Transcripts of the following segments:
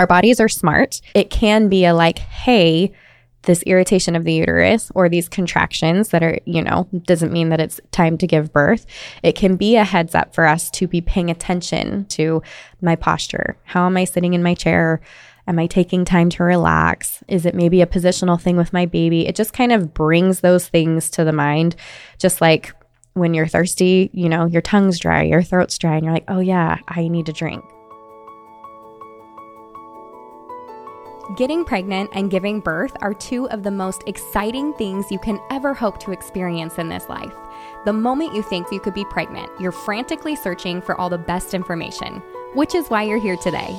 Our bodies are smart. It can be a like, hey, this irritation of the uterus or these contractions that are, you know, doesn't mean that it's time to give birth. It can be a heads up for us to be paying attention to my posture. How am I sitting in my chair? Am I taking time to relax? Is it maybe a positional thing with my baby? It just kind of brings those things to the mind, just like when you're thirsty, you know, your tongue's dry, your throat's dry, and you're like, oh yeah, I need to drink. Getting pregnant and giving birth are two of the most exciting things you can ever hope to experience in this life. The moment you think you could be pregnant, you're frantically searching for all the best information, which is why you're here today.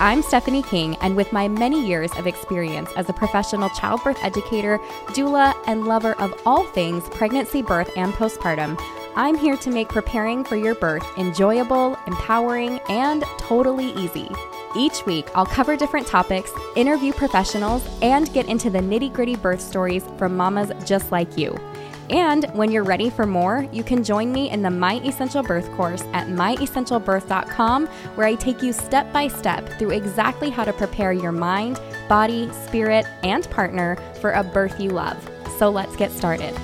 I'm Stephanie King, and with my many years of experience as a professional childbirth educator, doula, and lover of all things pregnancy, birth, and postpartum, I'm here to make preparing for your birth enjoyable, empowering, and totally easy. Each week, I'll cover different topics, interview professionals, and get into the nitty gritty birth stories from mamas just like you. And when you're ready for more, you can join me in the My Essential Birth course at myessentialbirth.com, where I take you step by step through exactly how to prepare your mind, body, spirit, and partner for a birth you love. So let's get started.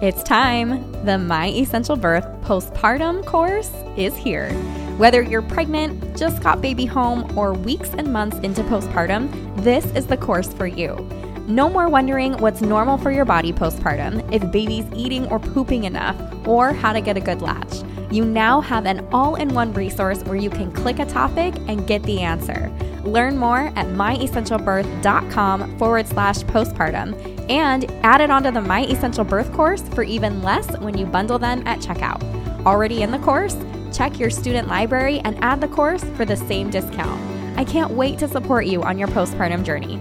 It's time. The My Essential Birth postpartum course is here. Whether you're pregnant, just got baby home, or weeks and months into postpartum, this is the course for you. No more wondering what's normal for your body postpartum, if baby's eating or pooping enough, or how to get a good latch. You now have an all in one resource where you can click a topic and get the answer. Learn more at myessentialbirth.com forward slash postpartum and add it onto the My Essential Birth course for even less when you bundle them at checkout. Already in the course? Check your student library and add the course for the same discount. I can't wait to support you on your postpartum journey.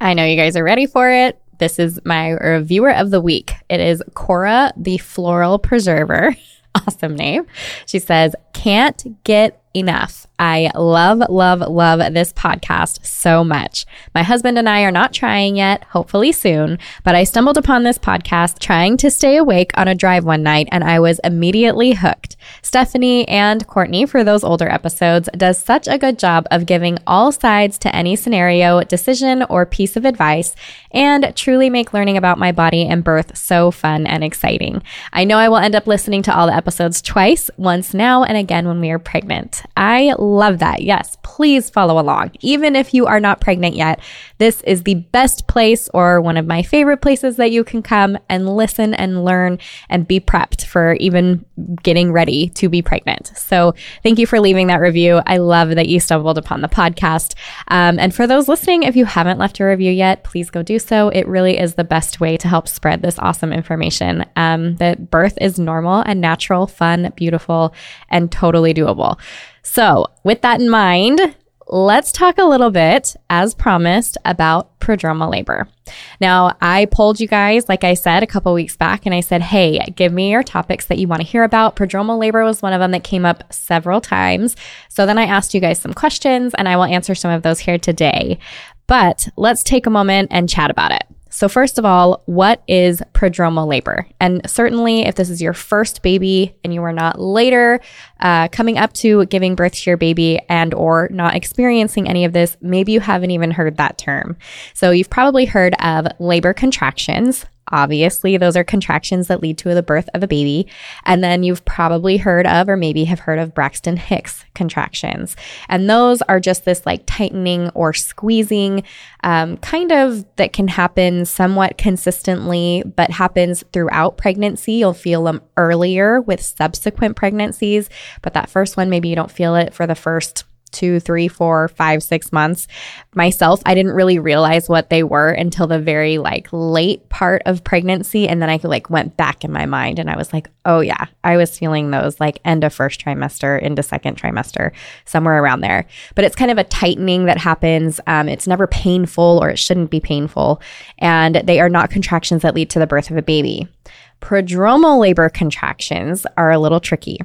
I know you guys are ready for it. This is my reviewer of the week. It is Cora the Floral Preserver. Awesome name. She says, Can't get enough. I love, love, love this podcast so much. My husband and I are not trying yet, hopefully soon, but I stumbled upon this podcast trying to stay awake on a drive one night and I was immediately hooked. Stephanie and Courtney, for those older episodes, does such a good job of giving all sides to any scenario, decision, or piece of advice and truly make learning about my body and birth so fun and exciting. I know I will end up listening to all the episodes twice, once now and again when we are pregnant. I love that. Yes, please follow along. Even if you are not pregnant yet, this is the best place or one of my favorite places that you can come and listen and learn and be prepped for even getting ready to be pregnant. So thank you for leaving that review. I love that you stumbled upon the podcast. Um, and for those listening, if you haven't left a review yet, please go do so. It really is the best way to help spread this awesome information um, that birth is normal and natural, fun, beautiful, and totally doable. So, with that in mind, let's talk a little bit, as promised, about prodromal labor. Now, I polled you guys, like I said a couple weeks back, and I said, hey, give me your topics that you want to hear about. Prodromal labor was one of them that came up several times. So then I asked you guys some questions, and I will answer some of those here today. But let's take a moment and chat about it. So, first of all, what is prodromal labor? And certainly, if this is your first baby and you are not later uh, coming up to giving birth to your baby and or not experiencing any of this, maybe you haven't even heard that term. So, you've probably heard of labor contractions, Obviously, those are contractions that lead to the birth of a baby. And then you've probably heard of, or maybe have heard of Braxton Hicks contractions. And those are just this like tightening or squeezing, um, kind of that can happen somewhat consistently, but happens throughout pregnancy. You'll feel them earlier with subsequent pregnancies, but that first one, maybe you don't feel it for the first two, three, four, five, six months. Myself, I didn't really realize what they were until the very like late part of pregnancy. And then I like went back in my mind and I was like, oh yeah, I was feeling those like end of first trimester into second trimester, somewhere around there. But it's kind of a tightening that happens. Um, it's never painful or it shouldn't be painful. And they are not contractions that lead to the birth of a baby. Prodromal labor contractions are a little tricky.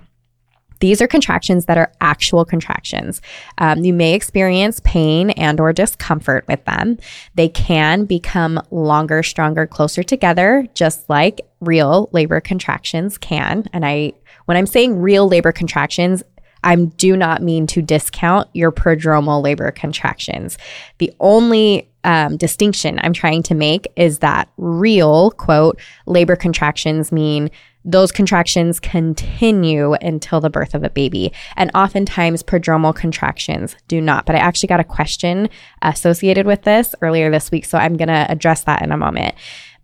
These are contractions that are actual contractions. Um, you may experience pain and or discomfort with them. They can become longer, stronger, closer together, just like real labor contractions can. And I, when I'm saying real labor contractions, I do not mean to discount your prodromal labor contractions. The only um, distinction I'm trying to make is that real, quote, labor contractions mean those contractions continue until the birth of a baby. And oftentimes, prodromal contractions do not. But I actually got a question associated with this earlier this week. So I'm going to address that in a moment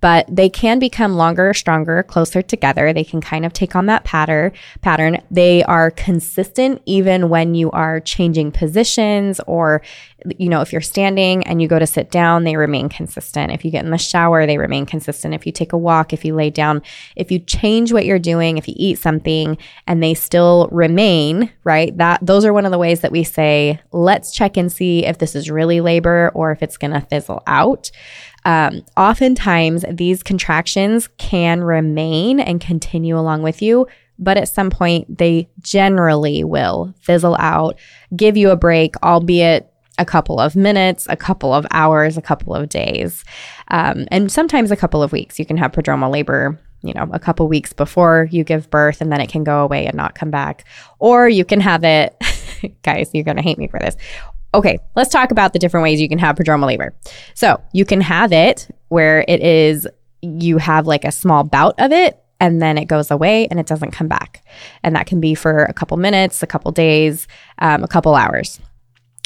but they can become longer, stronger, closer together. They can kind of take on that pattern. Pattern. They are consistent even when you are changing positions or you know, if you're standing and you go to sit down, they remain consistent. If you get in the shower, they remain consistent. If you take a walk, if you lay down, if you change what you're doing, if you eat something and they still remain, right? That those are one of the ways that we say, let's check and see if this is really labor or if it's going to fizzle out. Um, oftentimes, these contractions can remain and continue along with you, but at some point, they generally will fizzle out, give you a break, albeit a couple of minutes, a couple of hours, a couple of days, um, and sometimes a couple of weeks. You can have prodromal labor, you know, a couple weeks before you give birth, and then it can go away and not come back. Or you can have it, guys, you're going to hate me for this, Okay, let's talk about the different ways you can have prodromal labor. So you can have it where it is, you have like a small bout of it and then it goes away and it doesn't come back. And that can be for a couple minutes, a couple days, um, a couple hours.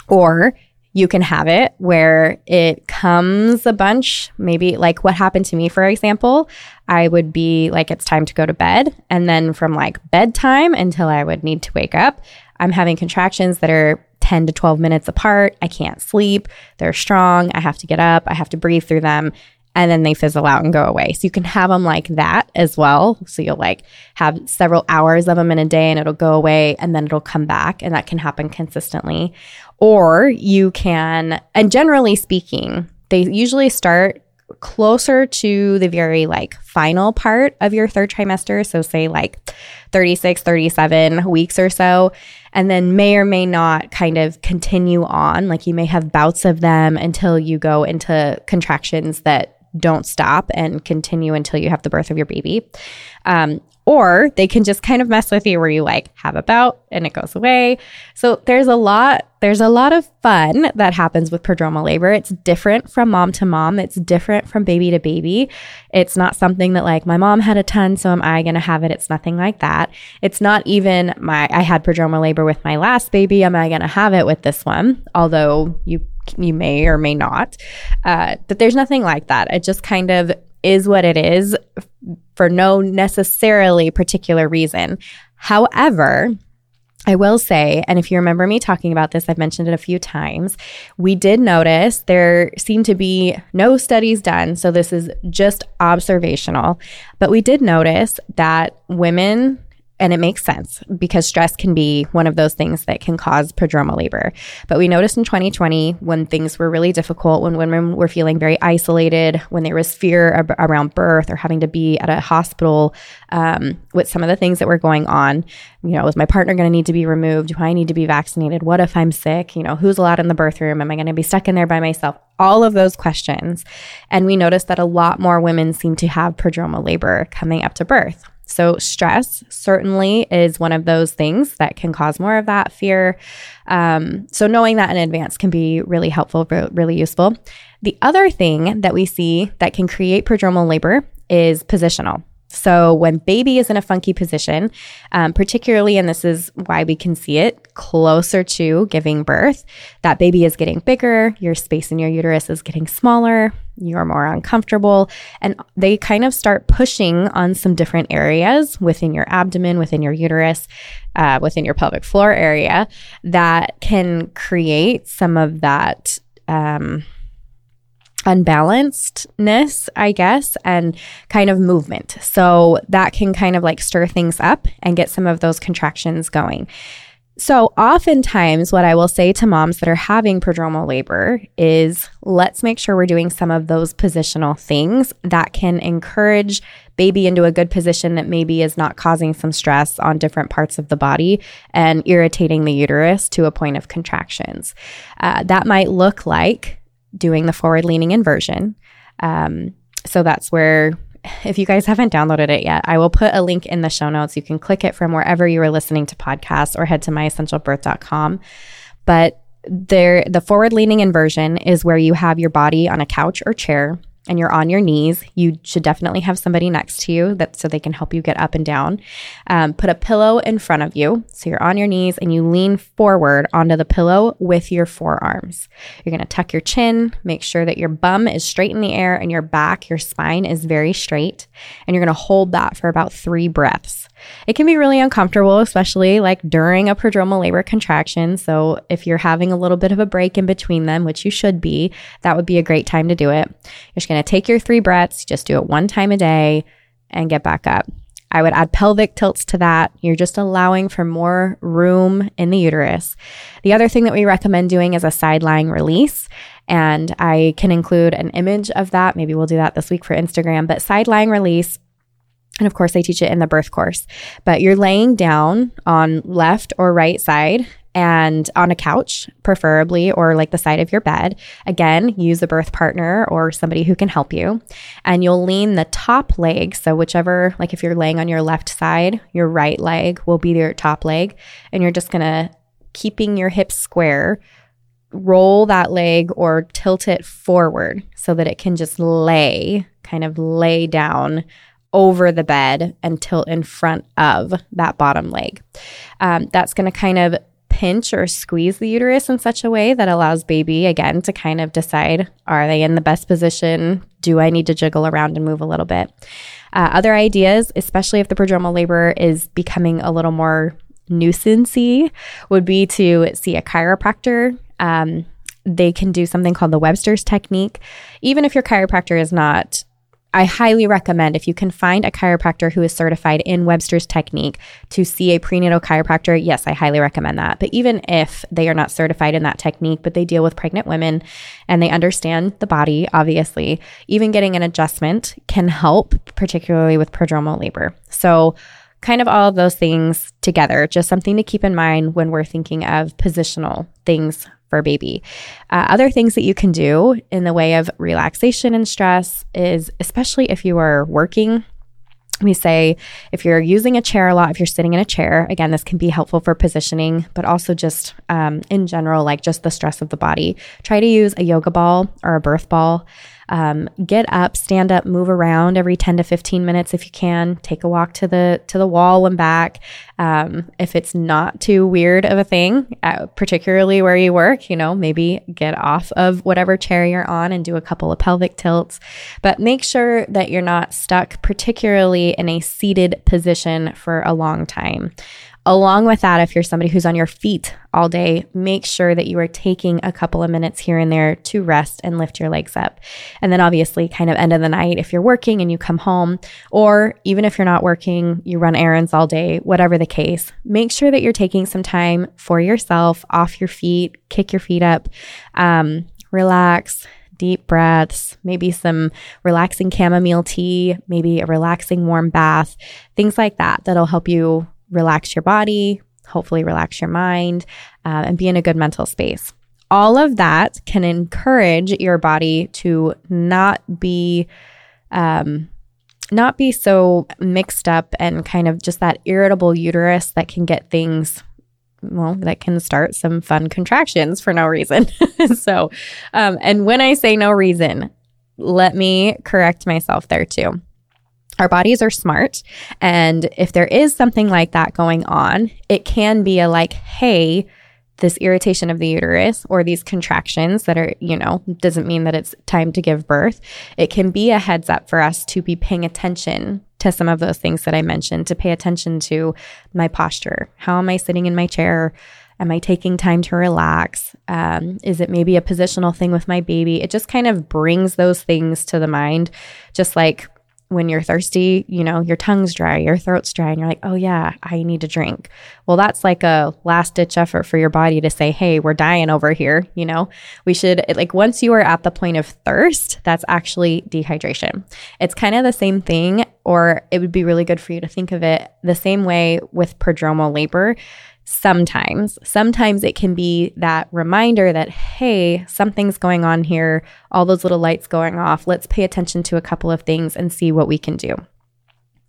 Or you can have it where it comes a bunch, maybe like what happened to me, for example. I would be like, it's time to go to bed. And then from like bedtime until I would need to wake up, I'm having contractions that are 10 to 12 minutes apart. I can't sleep. They're strong. I have to get up. I have to breathe through them. And then they fizzle out and go away. So you can have them like that as well. So you'll like have several hours of them in a day and it'll go away and then it'll come back. And that can happen consistently. Or you can, and generally speaking, they usually start closer to the very like final part of your third trimester. So, say like 36, 37 weeks or so, and then may or may not kind of continue on. Like you may have bouts of them until you go into contractions that don't stop and continue until you have the birth of your baby. Um, or they can just kind of mess with you where you like have a bout and it goes away. So there's a lot, there's a lot of fun that happens with prodromal labor. It's different from mom to mom. It's different from baby to baby. It's not something that like my mom had a ton, so am I going to have it? It's nothing like that. It's not even my, I had prodromal labor with my last baby. Am I going to have it with this one? Although you you may or may not. Uh, but there's nothing like that. It just kind of is what it is for no necessarily particular reason. However, I will say, and if you remember me talking about this, I've mentioned it a few times. We did notice there seemed to be no studies done. So this is just observational. But we did notice that women and it makes sense because stress can be one of those things that can cause prodromal labor. But we noticed in 2020 when things were really difficult, when women were feeling very isolated, when there was fear ab- around birth or having to be at a hospital um, with some of the things that were going on. You know, is my partner going to need to be removed? Do I need to be vaccinated? What if I'm sick? You know, who's allowed in the birth room? Am I going to be stuck in there by myself? All of those questions. And we noticed that a lot more women seem to have prodromal labor coming up to birth. So, stress certainly is one of those things that can cause more of that fear. Um, so, knowing that in advance can be really helpful, really useful. The other thing that we see that can create prodromal labor is positional. So, when baby is in a funky position, um, particularly, and this is why we can see it closer to giving birth, that baby is getting bigger, your space in your uterus is getting smaller, you're more uncomfortable, and they kind of start pushing on some different areas within your abdomen, within your uterus, uh, within your pelvic floor area that can create some of that. Um, unbalancedness, I guess, and kind of movement. So that can kind of like stir things up and get some of those contractions going. So, oftentimes, what I will say to moms that are having prodromal labor is let's make sure we're doing some of those positional things that can encourage baby into a good position that maybe is not causing some stress on different parts of the body and irritating the uterus to a point of contractions. Uh, that might look like doing the forward leaning inversion. Um, so, that's where if you guys haven't downloaded it yet, I will put a link in the show notes. You can click it from wherever you are listening to podcasts or head to myessentialbirth.com. But there, the forward leaning inversion is where you have your body on a couch or chair and you're on your knees, you should definitely have somebody next to you that so they can help you get up and down. Um, put a pillow in front of you, so you're on your knees and you lean forward onto the pillow with your forearms. You're to tuck your chin, make sure that your bum is straight in the air and your back, your spine is very straight, and you're to hold that for about three breaths. It can be really uncomfortable, especially like during a prodromal labor contraction. So, if you're having a little bit of a break in between them, which you should be, that would be a great time to do it. You're just going to take your three breaths, just do it one time a day, and get back up. I would add pelvic tilts to that. You're just allowing for more room in the uterus. The other thing that we recommend doing is a side lying release. And I can include an image of that. Maybe we'll do that this week for Instagram. But side lying release and of course, I teach it in the birth course. But you're laying down on left or right side and on a couch, preferably, or like the side of your bed. Again, use a birth partner or somebody who can help you. And you'll lean the top leg. So, whichever, like if you're laying on your left side, your right leg will be your top leg. And you're just to, keeping your hips square, roll that leg or tilt it forward so that it can just lay, kind of lay down over the bed and tilt in front of that bottom leg. Um, that's going to kind of pinch or squeeze the uterus in such a way that allows baby again to kind of decide are they in the best position? Do i need to jiggle around and move a little bit? Uh, other ideas especially if the prodromal labor is becoming a little more nuisancey would be to see a chiropractor. Um, they can do something called the webster's technique. Even if your chiropractor is not I highly recommend if you can find a chiropractor who is certified in Webster's technique to see a prenatal chiropractor. Yes, I highly recommend that. But even if they are not certified in that technique, but they deal with pregnant women and they understand the body, obviously, even getting an adjustment can help, particularly with prodromal labor. So, kind of all of those things together, just something to keep in mind when we're thinking of positional things for baby. Uh, other things that you can do in the way of relaxation and stress is, especially if you are working, we say if you're using a chair a lot, if you're sitting in a chair, again, this can be helpful for positioning, but also just um, in general, like just the stress of the body. Try to use a yoga ball or a birth ball. Um, get up, stand up, move around every 10 to 15 minutes if you can. Take a walk to the to the wall and back. Um, if it's not too weird of a thing, uh, particularly where you work, you know, maybe get off of whatever chair you're on and do a couple of pelvic tilts. But make sure that you're not stuck, particularly in a seated position for a long time. Along with that, if you're somebody who's on your feet all day, make sure that you are taking a couple of minutes here and there to rest and lift your legs up. And then, obviously, kind of end of the night, if you're working and you come home, or even if you're not working, you run errands all day, whatever the case, make sure that you're taking some time for yourself off your feet, kick your feet up, um, relax, deep breaths, maybe some relaxing chamomile tea, maybe a relaxing warm bath, things like that that'll help you relax your body, hopefully relax your mind, uh, and be in a good mental space. All of that can encourage your body to not be, um, not be so mixed up and kind of just that irritable uterus that can get things well, that can start some fun contractions for no reason. so, um, and when I say no reason, let me correct myself there too. Our bodies are smart. And if there is something like that going on, it can be a like, hey, this irritation of the uterus or these contractions that are, you know, doesn't mean that it's time to give birth. It can be a heads up for us to be paying attention to some of those things that I mentioned, to pay attention to my posture. How am I sitting in my chair? Am I taking time to relax? Um, is it maybe a positional thing with my baby? It just kind of brings those things to the mind, just like when you're thirsty, you know, your tongue's dry, your throat's dry, and you're like, oh, yeah, I need to drink. Well, that's like a last ditch effort for your body to say, hey, we're dying over here. You know, we should, like, once you are at the point of thirst, that's actually dehydration. It's kind of the same thing, or it would be really good for you to think of it the same way with prodromal labor sometimes. Sometimes it can be that reminder that, hey, something's going on here, all those little lights going off. Let's pay attention to a couple of things and see what we can do.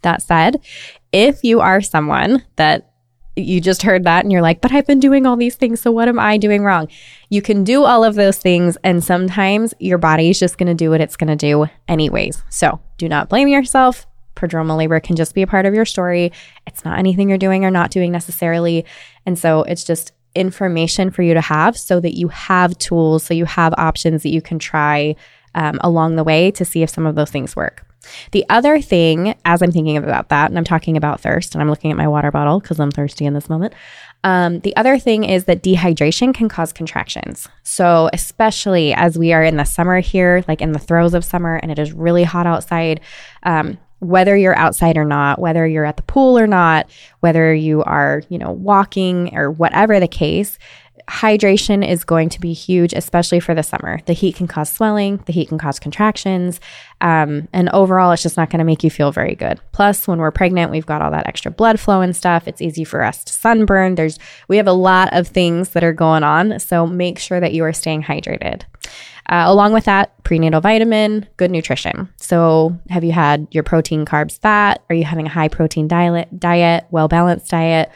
That said, if you are someone that you just heard that and you're like, but I've been doing all these things. So what am I doing wrong? You can do all of those things. And sometimes your body is just going to do what it's going to do, anyways. So do not blame yourself prodromal labor can just be a part of your story. It's not anything you're doing or not doing necessarily. And so it's just information for you to have so that you have tools, so you have options that you can try um, along the way to see if some of those things work. The other thing, as I'm thinking about that, and I'm talking about thirst, and I'm looking at my water bottle because I'm thirsty in this moment. Um, the other thing is that dehydration can cause contractions. So, especially as we are in the summer here, like in the throes of summer, and it is really hot outside, um, whether you're outside or not, whether you're at the pool or not, whether you are, you know, walking or whatever the case, hydration is going to be huge, especially for the summer. The heat can cause swelling, the heat can cause contractions, um, and overall, it's just not going to make you feel very good. Plus, when we're pregnant, we've got all that extra blood flow and stuff. It's easy for us to sunburn. There's we have a lot of things that are going on, so make sure that you are staying hydrated. Uh, along with that, prenatal vitamin, good nutrition. So, have you had your protein, carbs, fat? Are you having a high protein diet, diet, well balanced diet?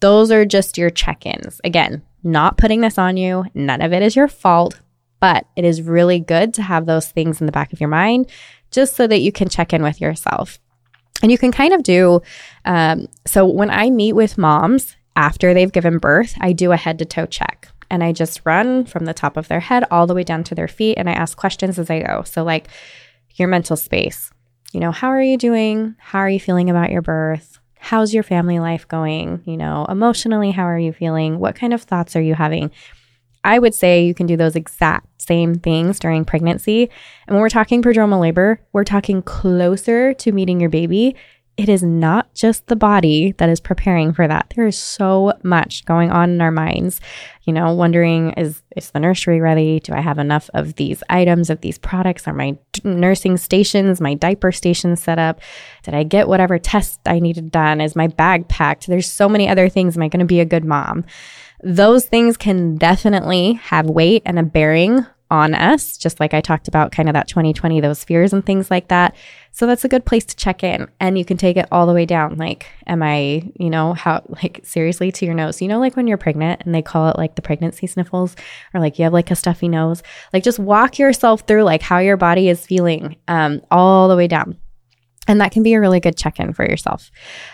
Those are just your check ins. Again, not putting this on you. None of it is your fault, but it is really good to have those things in the back of your mind just so that you can check in with yourself. And you can kind of do um, so when I meet with moms after they've given birth, I do a head to toe check and I just run from the top of their head all the way down to their feet and I ask questions as I go. So, like your mental space, you know, how are you doing? How are you feeling about your birth? How's your family life going? You know, emotionally, how are you feeling? What kind of thoughts are you having? I would say you can do those exact same things during pregnancy. And when we're talking prodromal labor, we're talking closer to meeting your baby it is not just the body that is preparing for that. There is so much going on in our minds, you know, wondering is is the nursery ready? Do I have enough of these items, of these products? Are my nursing stations, my diaper stations set up? Did I get whatever test I needed done? Is my bag packed? There's so many other things. Am I going to be a good mom? Those things can definitely have weight and a bearing on us, just like I talked about kind of that 2020, those fears and things like that. So that's a good place to check in and you can take it all the way down. Like, am I, you know, how, like, seriously to your nose? You know, like when you're pregnant and they call it like the pregnancy sniffles or like you have like a stuffy nose, like just walk yourself through like how your body is feeling um, all the way down. And that can be a really good check in for yourself.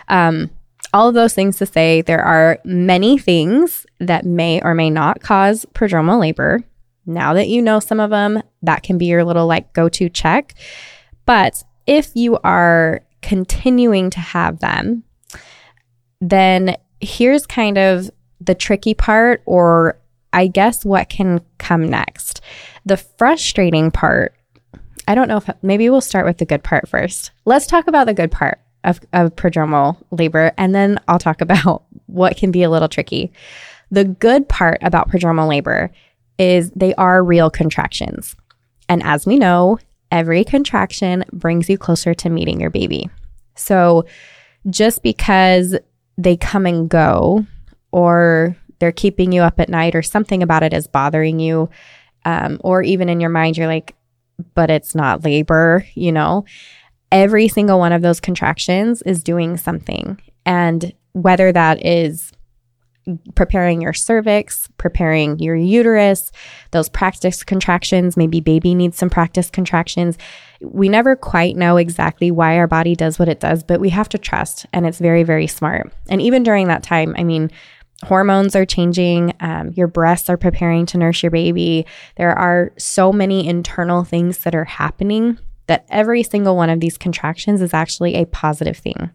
Um, all of those things to say, there are many things that may or may not cause prodromal labor. Now that you know some of them, that can be your little like go to check. But if you are continuing to have them, then here's kind of the tricky part, or I guess what can come next. The frustrating part, I don't know if maybe we'll start with the good part first. Let's talk about the good part of, of prodromal labor, and then I'll talk about what can be a little tricky. The good part about prodromal labor is they are real contractions. And as we know, every contraction brings you closer to meeting your baby. So just because they come and go, or they're keeping you up at night, or something about it is bothering you, um, or even in your mind, you're like, but it's not labor, you know, every single one of those contractions is doing something. And whether that is preparing your cervix, preparing your uterus, those practice contractions. Maybe baby needs some practice contractions. We never quite know exactly why our body does what it does, but we have to trust, and it's very, very smart. And even during that time, I mean, hormones are changing, um, your breasts are preparing to nurse your baby. There are so many internal things that are happening that every single one of these contractions is actually a positive thing.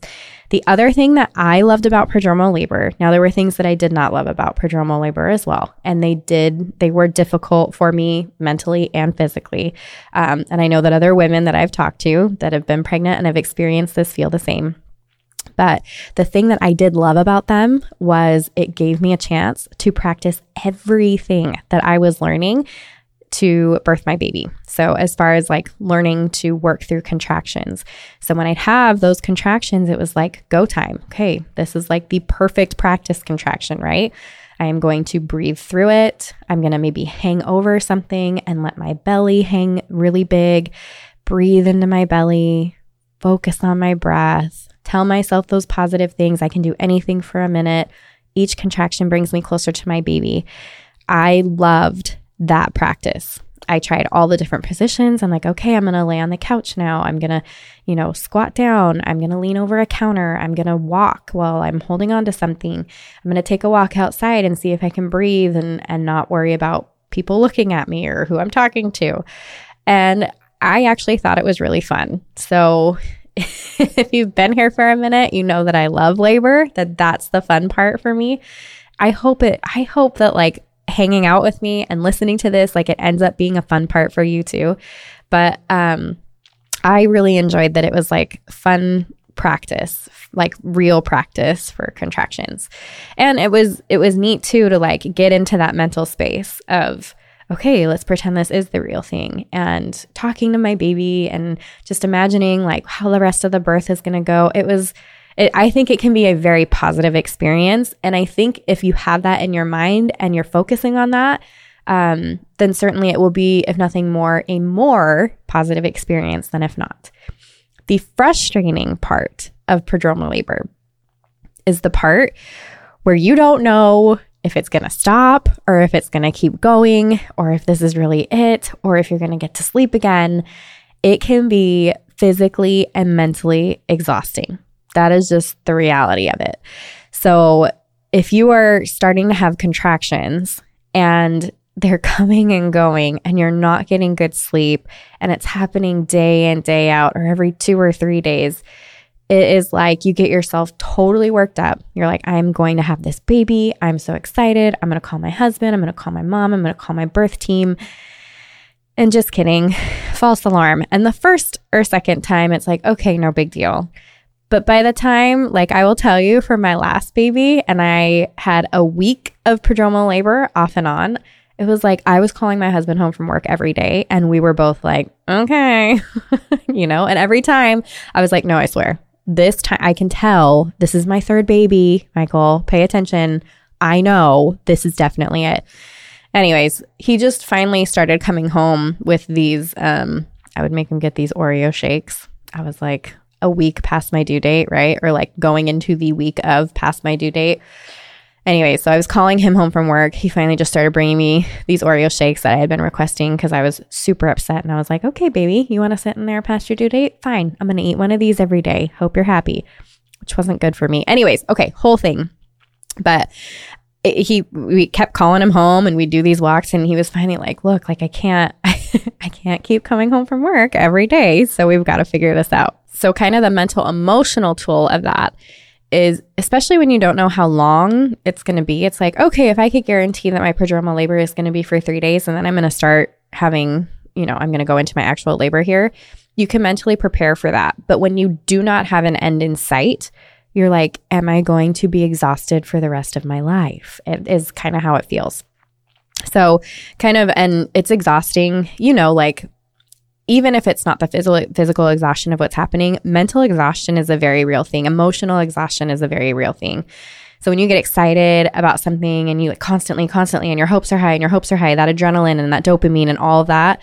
The other thing that I loved about prodromal labor, now there were things that I did not love about prodromal labor as well, and they did, they were difficult for me mentally and physically. Um, and I know that other women that I've talked to that have been pregnant and have experienced this feel the same. But the thing that I did love about them was it gave me a chance to practice everything that I was learning to birth my baby. So, as far as like learning to work through contractions. So, when I'd have those contractions, it was like go time. Okay, this is like the perfect practice contraction, right? I am going to breathe through it. I'm going to maybe hang over something and let my belly hang really big. Breathe into my belly, focus on my breath, tell myself those positive things. I can do anything for a minute. Each contraction brings me closer to my baby. I loved that practice. I tried all the different positions. I'm like, okay, I'm going to lay on the couch now. I'm going to, you know, squat down. I'm going to lean over a counter. I'm going to walk while I'm holding on to something. I'm going to take a walk outside and see if I can breathe and, and not worry about people looking at me or who I'm talking to. And I actually thought it was really fun. So if you've been here for a minute, you know that I love labor, that that's the fun part for me. I hope it, I hope that like hanging out with me and listening to this, like it ends up being a fun part for you too. But um, I really enjoyed that it was like fun practice like real practice for contractions and it was it was neat too to like get into that mental space of okay let's pretend this is the real thing and talking to my baby and just imagining like how the rest of the birth is going to go it was it, I think it can be a very positive experience. And I think if you have that in your mind and you're focusing on that, um, then certainly it will be, if nothing more, a more positive experience than if not. The frustrating part of prodromal labor is the part where you don't know if it's going to stop or if it's going to keep going or if this is really it or if you're going to get to sleep again. It can be physically and mentally exhausting. That is just the reality of it. So, if you are starting to have contractions and they're coming and going and you're not getting good sleep and it's happening day in, day out, or every two or three days, it is like you get yourself totally worked up. You're like, I'm going to have this baby. I'm so excited. I'm going to call my husband. I'm going to call my mom. I'm going to call my birth team. And just kidding, false alarm. And the first or second time, it's like, okay, no big deal. But by the time, like I will tell you, for my last baby, and I had a week of prodromal labor off and on, it was like I was calling my husband home from work every day, and we were both like, okay, you know, and every time I was like, no, I swear, this time I can tell this is my third baby, Michael, pay attention. I know this is definitely it. Anyways, he just finally started coming home with these. Um, I would make him get these Oreo shakes. I was like, a week past my due date, right? Or like going into the week of past my due date. Anyway, so I was calling him home from work. He finally just started bringing me these Oreo shakes that I had been requesting because I was super upset. And I was like, okay, baby, you want to sit in there past your due date? Fine. I'm going to eat one of these every day. Hope you're happy, which wasn't good for me. Anyways, okay, whole thing. But he, we kept calling him home and we'd do these walks. And he was finally like, look, like I can't, I can't keep coming home from work every day. So we've got to figure this out. So, kind of the mental emotional tool of that is especially when you don't know how long it's going to be. It's like, okay, if I could guarantee that my prodromal labor is going to be for three days and then I'm going to start having, you know, I'm going to go into my actual labor here, you can mentally prepare for that. But when you do not have an end in sight, you're like, am I going to be exhausted for the rest of my life? It is kind of how it feels. So, kind of, and it's exhausting, you know, like even if it's not the physical physical exhaustion of what's happening, mental exhaustion is a very real thing. Emotional exhaustion is a very real thing. So when you get excited about something and you like constantly, constantly, and your hopes are high and your hopes are high, that adrenaline and that dopamine and all of that,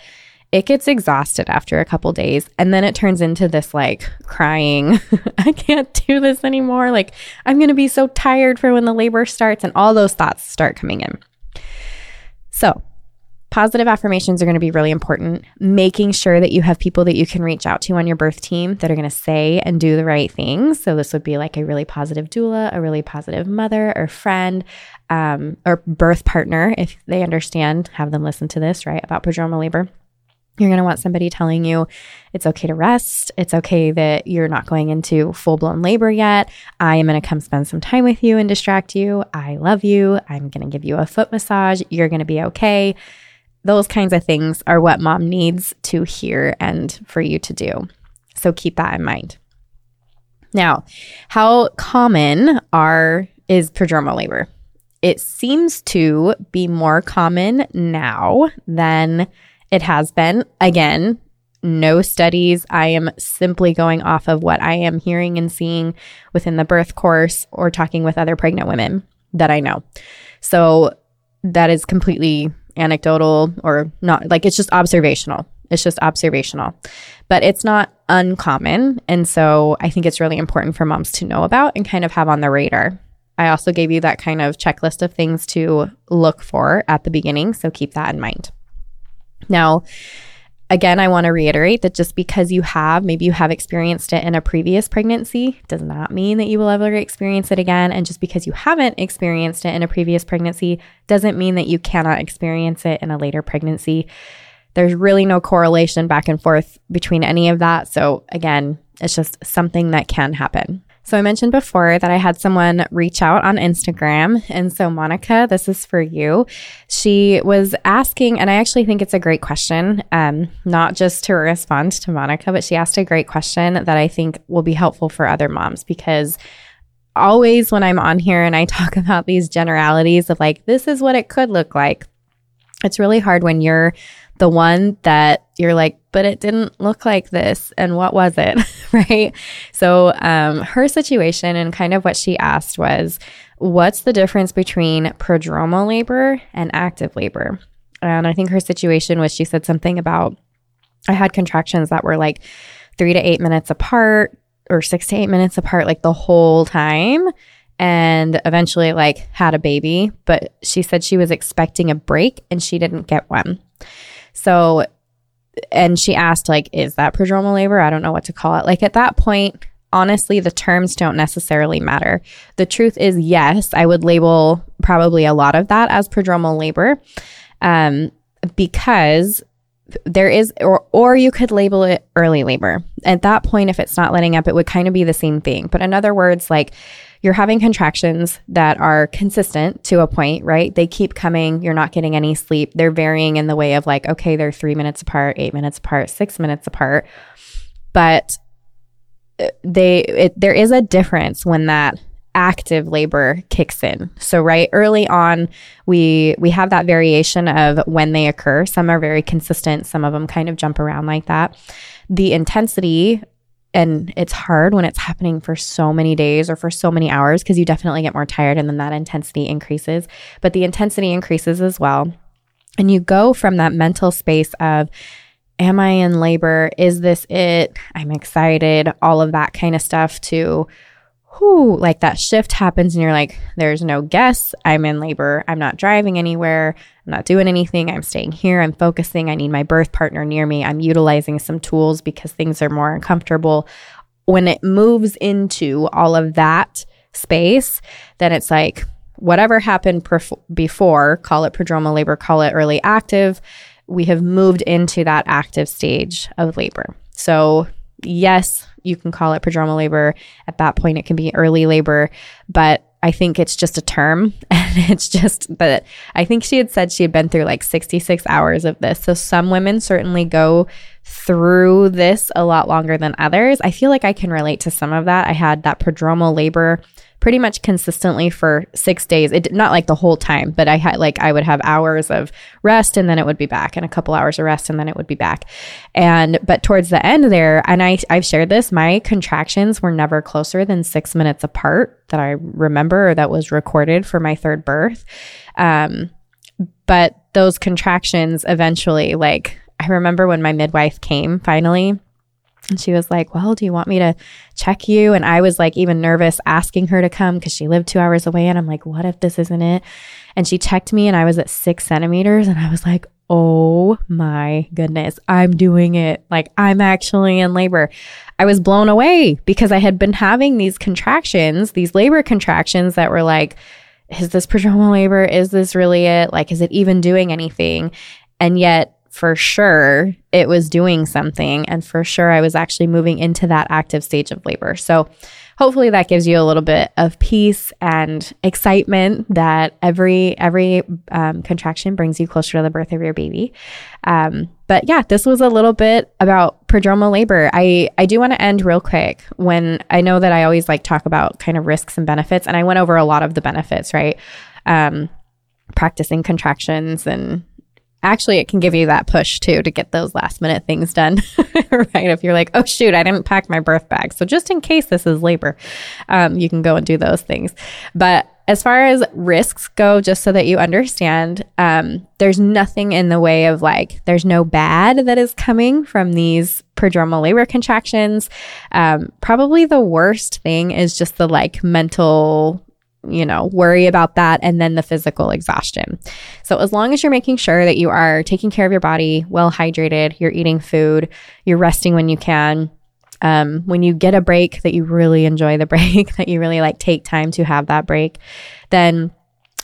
it gets exhausted after a couple days. And then it turns into this like crying, I can't do this anymore. Like I'm going to be so tired for when the labor starts and all those thoughts start coming in. So Positive affirmations are going to be really important. Making sure that you have people that you can reach out to on your birth team that are going to say and do the right things. So, this would be like a really positive doula, a really positive mother or friend, um, or birth partner, if they understand, have them listen to this, right, about prodromal labor. You're going to want somebody telling you it's okay to rest. It's okay that you're not going into full blown labor yet. I am going to come spend some time with you and distract you. I love you. I'm going to give you a foot massage. You're going to be okay. Those kinds of things are what mom needs to hear and for you to do. So keep that in mind. Now, how common are is prodromal labor? It seems to be more common now than it has been. Again, no studies. I am simply going off of what I am hearing and seeing within the birth course or talking with other pregnant women that I know. So that is completely anecdotal or not like it's just observational. It's just observational, but it's not uncommon. And so I think it's really important for moms to know about and kind of have on the radar. I also gave you that kind of checklist of things to look for at the beginning. So keep that in mind. Now, again, I want to reiterate that just because you have, maybe you have experienced it in a previous pregnancy, does not mean that you will ever experience it again. And just because you haven't experienced it in a previous pregnancy doesn't mean that you cannot experience it in a later pregnancy. There's really no correlation back and forth between any of that. So, again, it's just something that can happen. So I mentioned before that I had someone reach out on Instagram. And so, Monica, this is for you. She was asking, and I actually think it's a great question, um, not just to respond to Monica, but she asked a great question that I think will be helpful for other moms because always when I'm on here and I talk about these generalities of like, this is what it could look like, it's really hard when you're the one that you're like, but it didn't look like this. And what was it? right. So, um, her situation and kind of what she asked was, what's the difference between prodromal labor and active labor? And I think her situation was she said something about, I had contractions that were like three to eight minutes apart or six to eight minutes apart, like the whole time and eventually like had a baby but she said she was expecting a break and she didn't get one so, and she asked, like, is that prodromal labor? I don't know what to call it. Like, at that point, honestly, the terms don't necessarily matter. The truth is, yes, I would label probably a lot of that as prodromal labor um, because there is or or you could label it early labor at that point if it's not letting up it would kind of be the same thing but in other words like you're having contractions that are consistent to a point, right? They keep coming. You're not getting any sleep. They're varying in the way of like, okay, they're three minutes apart, eight minutes apart, six minutes apart. But uh, they, it, there is a difference when that active labor kicks in. So right early on we we have that variation of when they occur. Some are very consistent, some of them kind of jump around like that. The intensity and it's hard when it's happening for so many days or for so many hours because you definitely get more tired and then that intensity increases. But the intensity increases as well. And you go from that mental space of, Am I in labor? Is this it? I'm excited, all of that kind of stuff to whoo, like that shift happens and you're like, there's no guess. I'm in labor. I'm not driving anywhere. I'm not doing anything. I'm staying here. I'm focusing. I need my birth partner near me. I'm utilizing some tools because things are more uncomfortable. When it moves into all of that space, then it's like, whatever happened perf- before, call it prodromal labor, call it early active, we have moved into that active stage of labor. So, yes, you can call it prodromal labor. At that point, it can be early labor, but I think it's just a term. And it's just that I think she had said she had been through like 66 hours of this. So some women certainly go through this a lot longer than others. I feel like I can relate to some of that. I had that prodromal labor pretty much consistently for six days. It not like the whole time, but I had like I would have hours of rest and then it would be back, and a couple hours of rest and then it would be back. And but towards the end there, and I I've shared this, my contractions were never closer than six minutes apart that I remember or that was recorded for my third birth. Um, but those contractions eventually, like I remember when my midwife came finally and she was like, Well, do you want me to check you? And I was like, even nervous asking her to come because she lived two hours away. And I'm like, What if this isn't it? And she checked me and I was at six centimeters. And I was like, Oh my goodness, I'm doing it. Like, I'm actually in labor. I was blown away because I had been having these contractions, these labor contractions that were like, Is this prodromal labor? Is this really it? Like, is it even doing anything? And yet, for sure it was doing something. And for sure I was actually moving into that active stage of labor. So hopefully that gives you a little bit of peace and excitement that every every um, contraction brings you closer to the birth of your baby. Um, but yeah, this was a little bit about prodromal labor. I I do want to end real quick when I know that I always like talk about kind of risks and benefits, and I went over a lot of the benefits, right? Um, practicing contractions and actually it can give you that push too to get those last minute things done right? If you're like oh shoot i didn't pack my birth bag. So just in case this is labor um, you can go and do those things. But as far as risks go just so that you understand um, there's nothing in the way of like there's no bad that is coming from these prodromal labor contractions. Um, probably the worst thing is just the like mental you know, worry about that and then the physical exhaustion. So, as long as you're making sure that you are taking care of your body, well hydrated, you're eating food, you're resting when you can, um, when you get a break, that you really enjoy the break, that you really like take time to have that break, then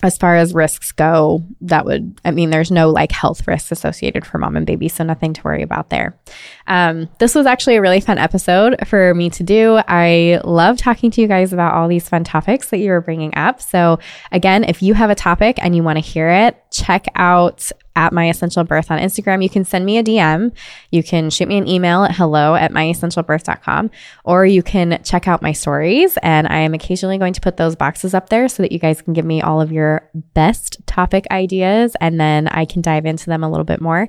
as far as risks go, that would, I mean, there's no like health risks associated for mom and baby, so nothing to worry about there. Um, this was actually a really fun episode for me to do. I love talking to you guys about all these fun topics that you were bringing up. So, again, if you have a topic and you want to hear it, check out at my essential birth on Instagram. You can send me a DM. You can shoot me an email at hello at myessentialbirth.com, or you can check out my stories. And I am occasionally going to put those boxes up there so that you guys can give me all of your best topic ideas and then I can dive into them a little bit more.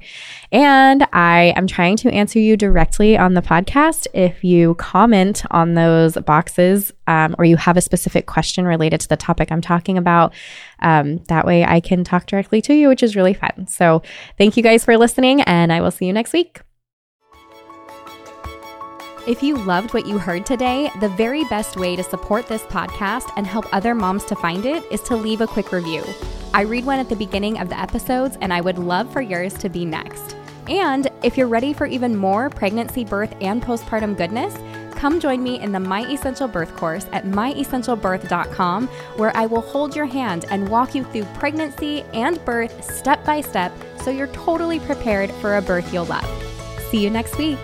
And I am trying to answer you directly on the podcast. If you comment on those boxes um, or you have a specific question related to the topic I'm talking about, um, that way I can talk directly to you, which is really fun. So thank you guys for listening, and I will see you next week. If you loved what you heard today, the very best way to support this podcast and help other moms to find it is to leave a quick review. I read one at the beginning of the episodes, and I would love for yours to be next. And if you're ready for even more pregnancy, birth, and postpartum goodness, come join me in the My Essential Birth course at myessentialbirth.com, where I will hold your hand and walk you through pregnancy and birth step by step so you're totally prepared for a birth you'll love. See you next week.